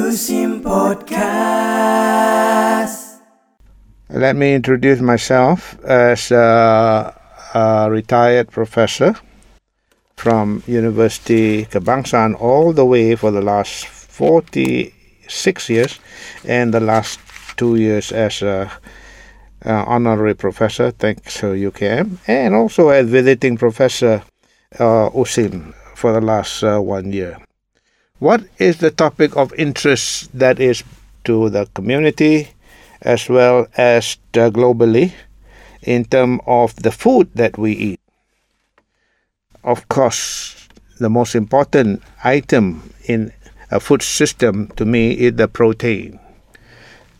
USIM Podcast. Let me introduce myself as a, a retired professor from University Kebangsaan all the way for the last 46 years and the last two years as a uh, honorary professor thanks to UKM and also as visiting professor uh, USIM for the last uh, one year. What is the topic of interest that is to the community as well as globally in terms of the food that we eat? Of course, the most important item in a food system to me is the protein.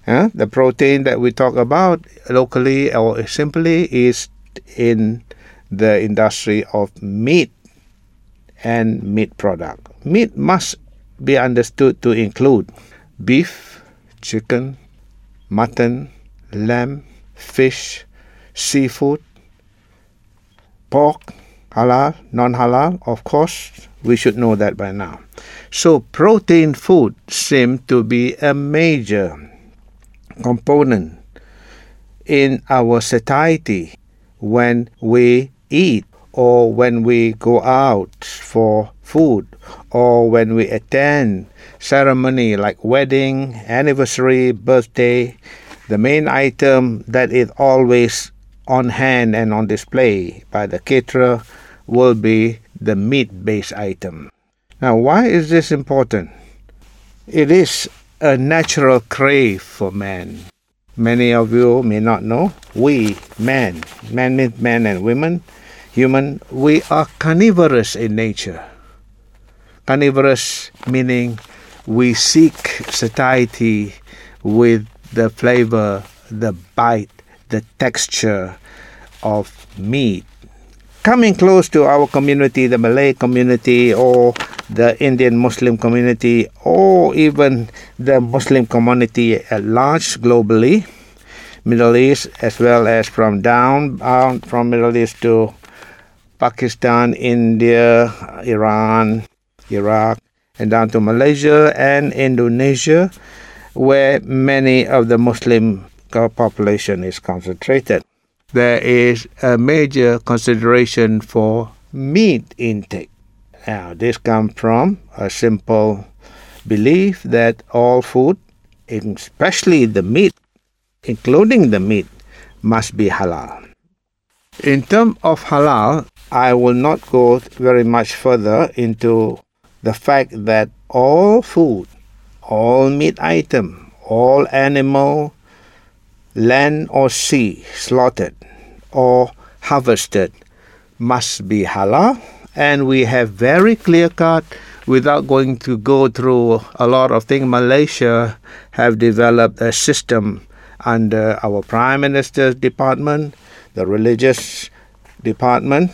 Uh, the protein that we talk about locally or simply is in the industry of meat and meat product. Meat must be understood to include beef, chicken, mutton, lamb, fish, seafood, pork, halal, non halal, of course, we should know that by now. So, protein food seem to be a major component in our satiety when we eat or when we go out for food or when we attend ceremony like wedding, anniversary, birthday, the main item that is always on hand and on display by the caterer will be the meat-based item. Now, why is this important? It is a natural crave for man. Many of you may not know. We, men, men men and women, human, we are carnivorous in nature. Carnivorous meaning we seek satiety with the flavor, the bite, the texture of meat. Coming close to our community, the Malay community, or the Indian Muslim community, or even the Muslim community at large globally, Middle East, as well as from down, down from Middle East to Pakistan, India, Iran, Iraq, and down to Malaysia and Indonesia, where many of the Muslim population is concentrated. There is a major consideration for meat intake. Now, this comes from a simple belief that all food, especially the meat, including the meat, must be halal. In terms of halal, I will not go very much further into the fact that all food, all meat item, all animal, land or sea slaughtered or harvested must be halal. And we have very clear cut without going to go through a lot of things. Malaysia have developed a system under our prime minister's department the religious department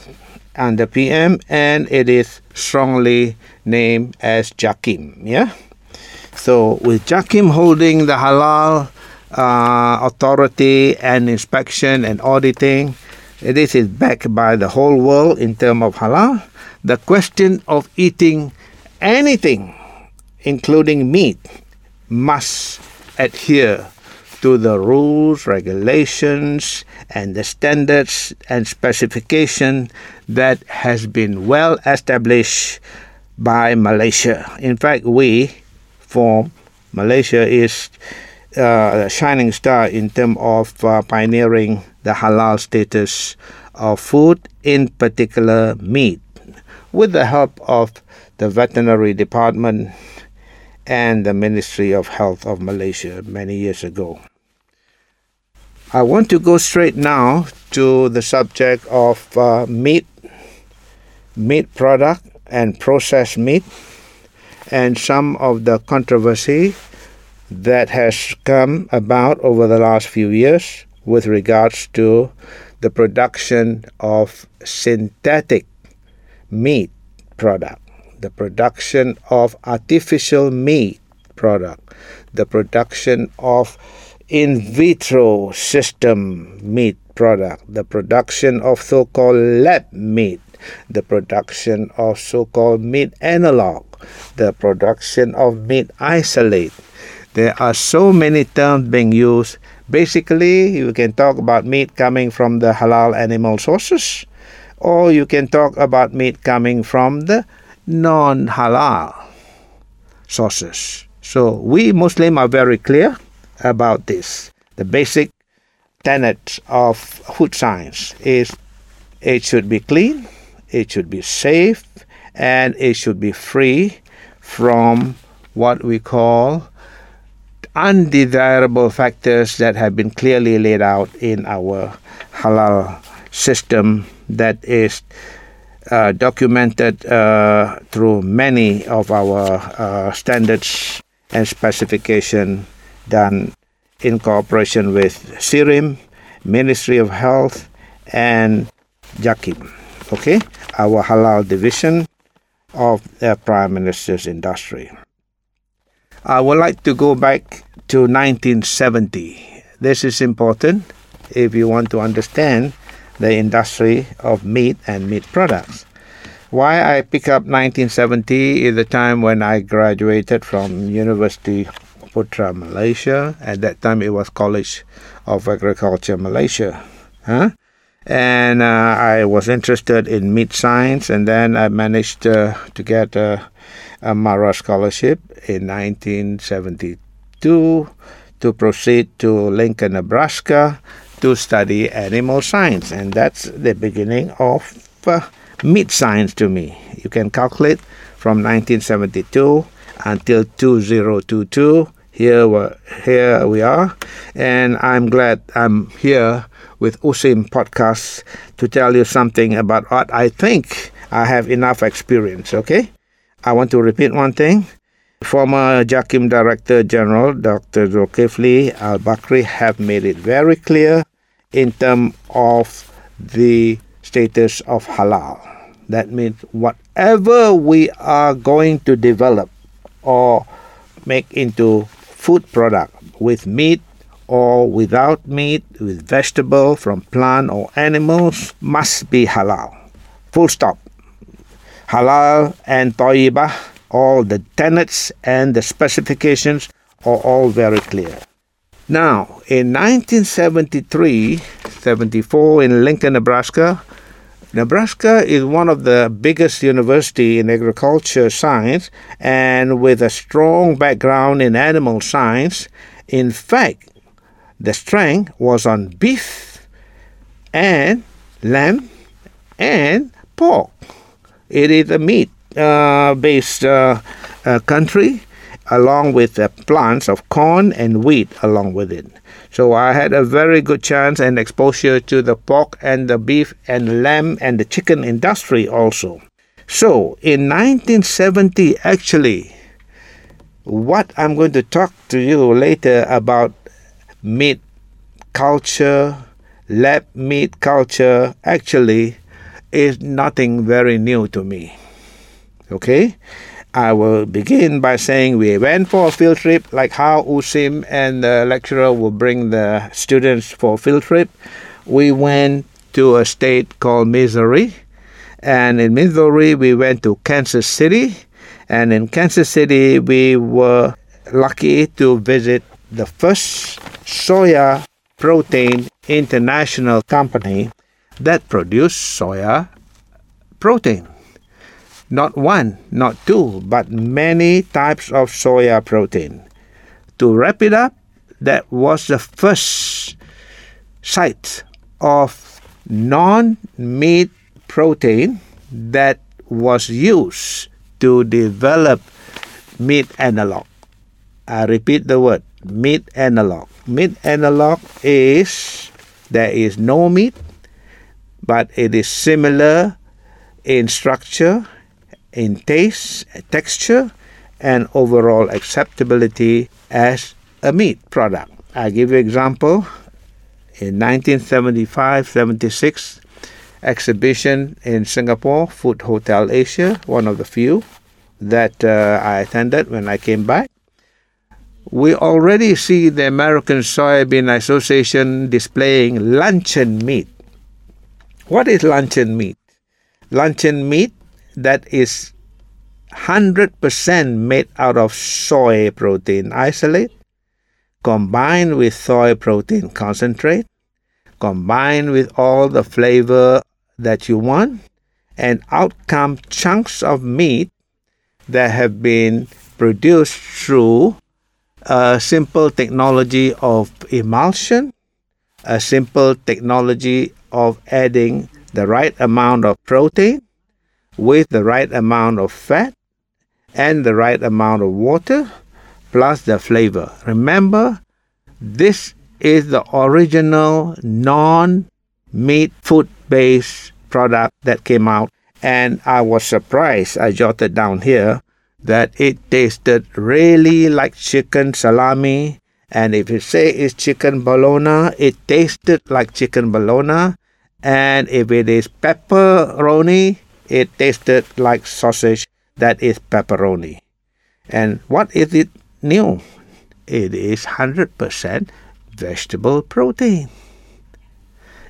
and the PM, and it is strongly named as JAKIM. Yeah. So with JAKIM holding the halal uh, authority and inspection and auditing, this is backed by the whole world in terms of halal. The question of eating anything, including meat, must adhere to the rules, regulations, and the standards and specification that has been well established by Malaysia. In fact, we, for Malaysia, is uh, a shining star in terms of uh, pioneering the halal status of food, in particular meat, with the help of the veterinary department and the Ministry of Health of Malaysia many years ago. I want to go straight now to the subject of uh, meat, meat product, and processed meat, and some of the controversy that has come about over the last few years with regards to the production of synthetic meat product the production of artificial meat product, the production of in vitro system meat product, the production of so called lab meat, the production of so called meat analog, the production of meat isolate. There are so many terms being used. Basically, you can talk about meat coming from the halal animal sources, or you can talk about meat coming from the non halal sources. So, we Muslim are very clear about this. The basic tenet of food science is it should be clean, it should be safe, and it should be free from what we call undesirable factors that have been clearly laid out in our halal system that is uh, documented uh, through many of our uh, standards and specification done in cooperation with SIRIM, Ministry of Health, and JAKIM, okay, our halal division of the Prime Minister's industry. I would like to go back to 1970. This is important if you want to understand the industry of meat and meat products. Why I pick up 1970 is the time when I graduated from University Putra Malaysia. At that time, it was College of Agriculture Malaysia. Huh? And uh, I was interested in meat science, and then I managed uh, to get a, a Mara scholarship in 1972 to proceed to Lincoln, Nebraska to study animal science, and that's the beginning of uh, meat science to me. You can calculate from 1972 until 2022. Here, we here we are, and I'm glad I'm here with USIM podcast to tell you something about what I think I have enough experience. Okay, I want to repeat one thing. Former JAKIM Director General Dr. Zulkifli Al Bakri have made it very clear in terms of the status of halal. That means whatever we are going to develop or make into food product with meat or without meat, with vegetable from plant or animals must be halal. Full stop. Halal and tayyibah, all the tenets and the specifications are all very clear. Now, in 1973 74 in Lincoln, Nebraska, Nebraska is one of the biggest university in agriculture science and with a strong background in animal science. In fact, the strength was on beef and lamb and pork. It is a meat uh, based uh, uh, country along with the plants of corn and wheat along with it. So I had a very good chance and exposure to the pork and the beef and lamb and the chicken industry also. So in 1970, actually, what I'm going to talk to you later about meat culture, lab meat culture, actually is nothing very new to me. Okay? I will begin by saying we went for a field trip, like how Usim and the lecturer will bring the students for a field trip. We went to a state called Missouri, and in Missouri we went to Kansas City, and in Kansas City we were lucky to visit the first soya protein international company that produced soya protein not one, not two, but many types of soya protein. To wrap it up, that was the first site of non meat protein that was used to develop meat analog. I repeat the word meat analog. Meat analog is there is no meat, but it is similar in structure in taste, texture, and overall acceptability as a meat product. I give you example. In 1975-76 exhibition in Singapore, Food Hotel Asia, one of the few that uh, I attended when I came back. We already see the American Soybean Association displaying luncheon meat. What is luncheon meat? Luncheon meat that is 100% made out of soy protein isolate combined with soy protein concentrate, combined with all the flavor that you want, and out come chunks of meat that have been produced through a simple technology of emulsion, a simple technology of adding the right amount of protein with the right amount of fat and the right amount of water plus the flavor. Remember, this is the original non meat food based product that came out, and I was surprised. I jotted down here that it tasted really like chicken salami. And if you say it's chicken bologna, it tasted like chicken bologna. And if it is pepperoni, it tasted like sausage that is pepperoni. And what is it new? It is 100% vegetable protein.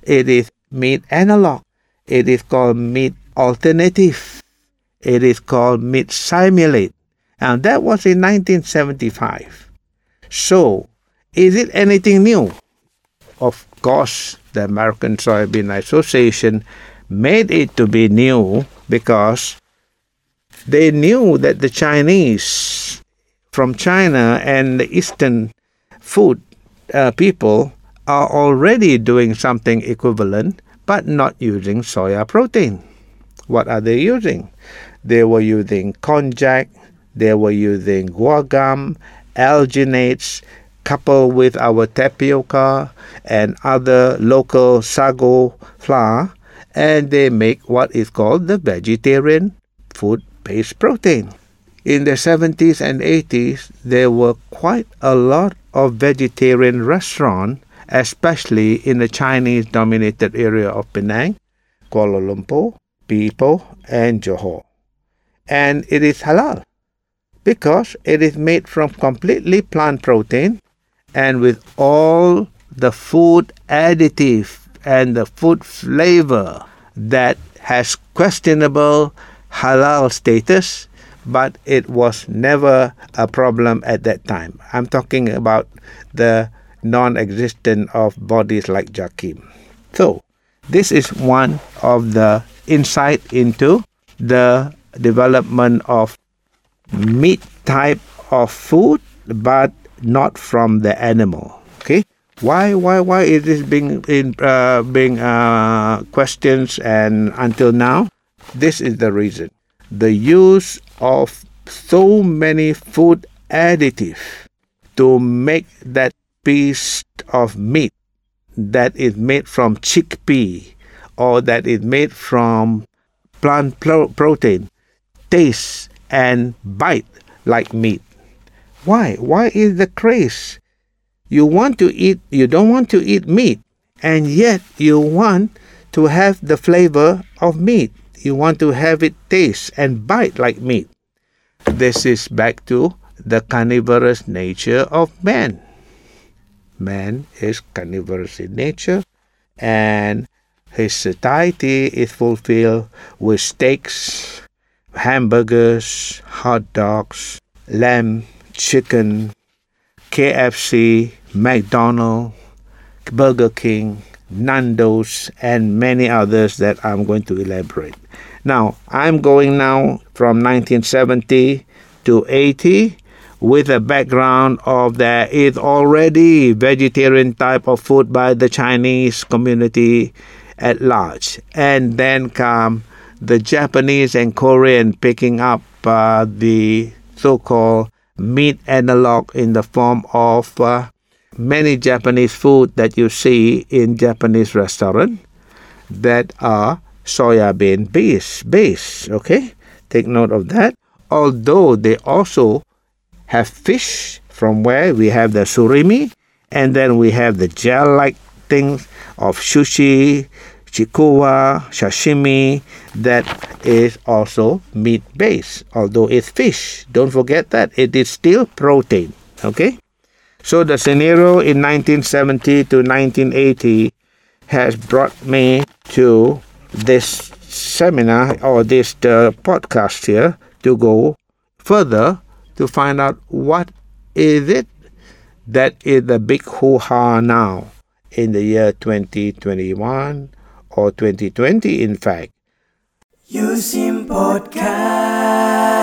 It is meat analog. It is called meat alternative. It is called meat simulate. And that was in 1975. So, is it anything new? Of course, the American Soybean Association made it to be new because they knew that the Chinese from China and the Eastern food uh, people are already doing something equivalent but not using soya protein. What are they using? They were using konjac, they were using guar gum, alginates, coupled with our tapioca and other local sago flour, and they make what is called the vegetarian food based protein. In the 70s and 80s, there were quite a lot of vegetarian restaurants, especially in the Chinese dominated area of Penang, Kuala Lumpur, Ipoh, and Johor. And it is halal because it is made from completely plant protein and with all the food additive and the food flavor that has questionable halal status but it was never a problem at that time. I'm talking about the non existence of bodies like Jakim. So, this is one of the insight into the development of meat type of food, but not from the animal. Okay, why why why is this being in uh, being uh, questions and until now? This is the reason the use of so many food additives to make that piece of meat that is made from chickpea or that is made from plant pro- protein taste and bite like meat. Why? Why is the craze? You want to eat, you don't want to eat meat, and yet you want to have the flavor of meat. You want to have it taste and bite like meat. This is back to the carnivorous nature of man. Man is carnivorous in nature, and his satiety is fulfilled with steaks, hamburgers, hot dogs, lamb, chicken, KFC, McDonald's, Burger King, Nando's, and many others that I'm going to elaborate. Now, I'm going now from 1970 to 80 with a background of there is already vegetarian type of food by the Chinese community at large. And then come the Japanese and Korean picking up uh, the so-called meat analog in the form of uh, many Japanese food that you see in Japanese restaurant that are soya bean base base okay? Take note of that. Although they also have fish from where we have the surimi and then we have the gel like things of sushi chikuwa sashimi that is also meat based although it's fish don't forget that it is still protein okay so the scenario in 1970 to 1980 has brought me to this seminar or this uh, podcast here to go further to find out what is it that is the big hoo-ha now in the year 2021 or 2020 in fact. USIM Podcast.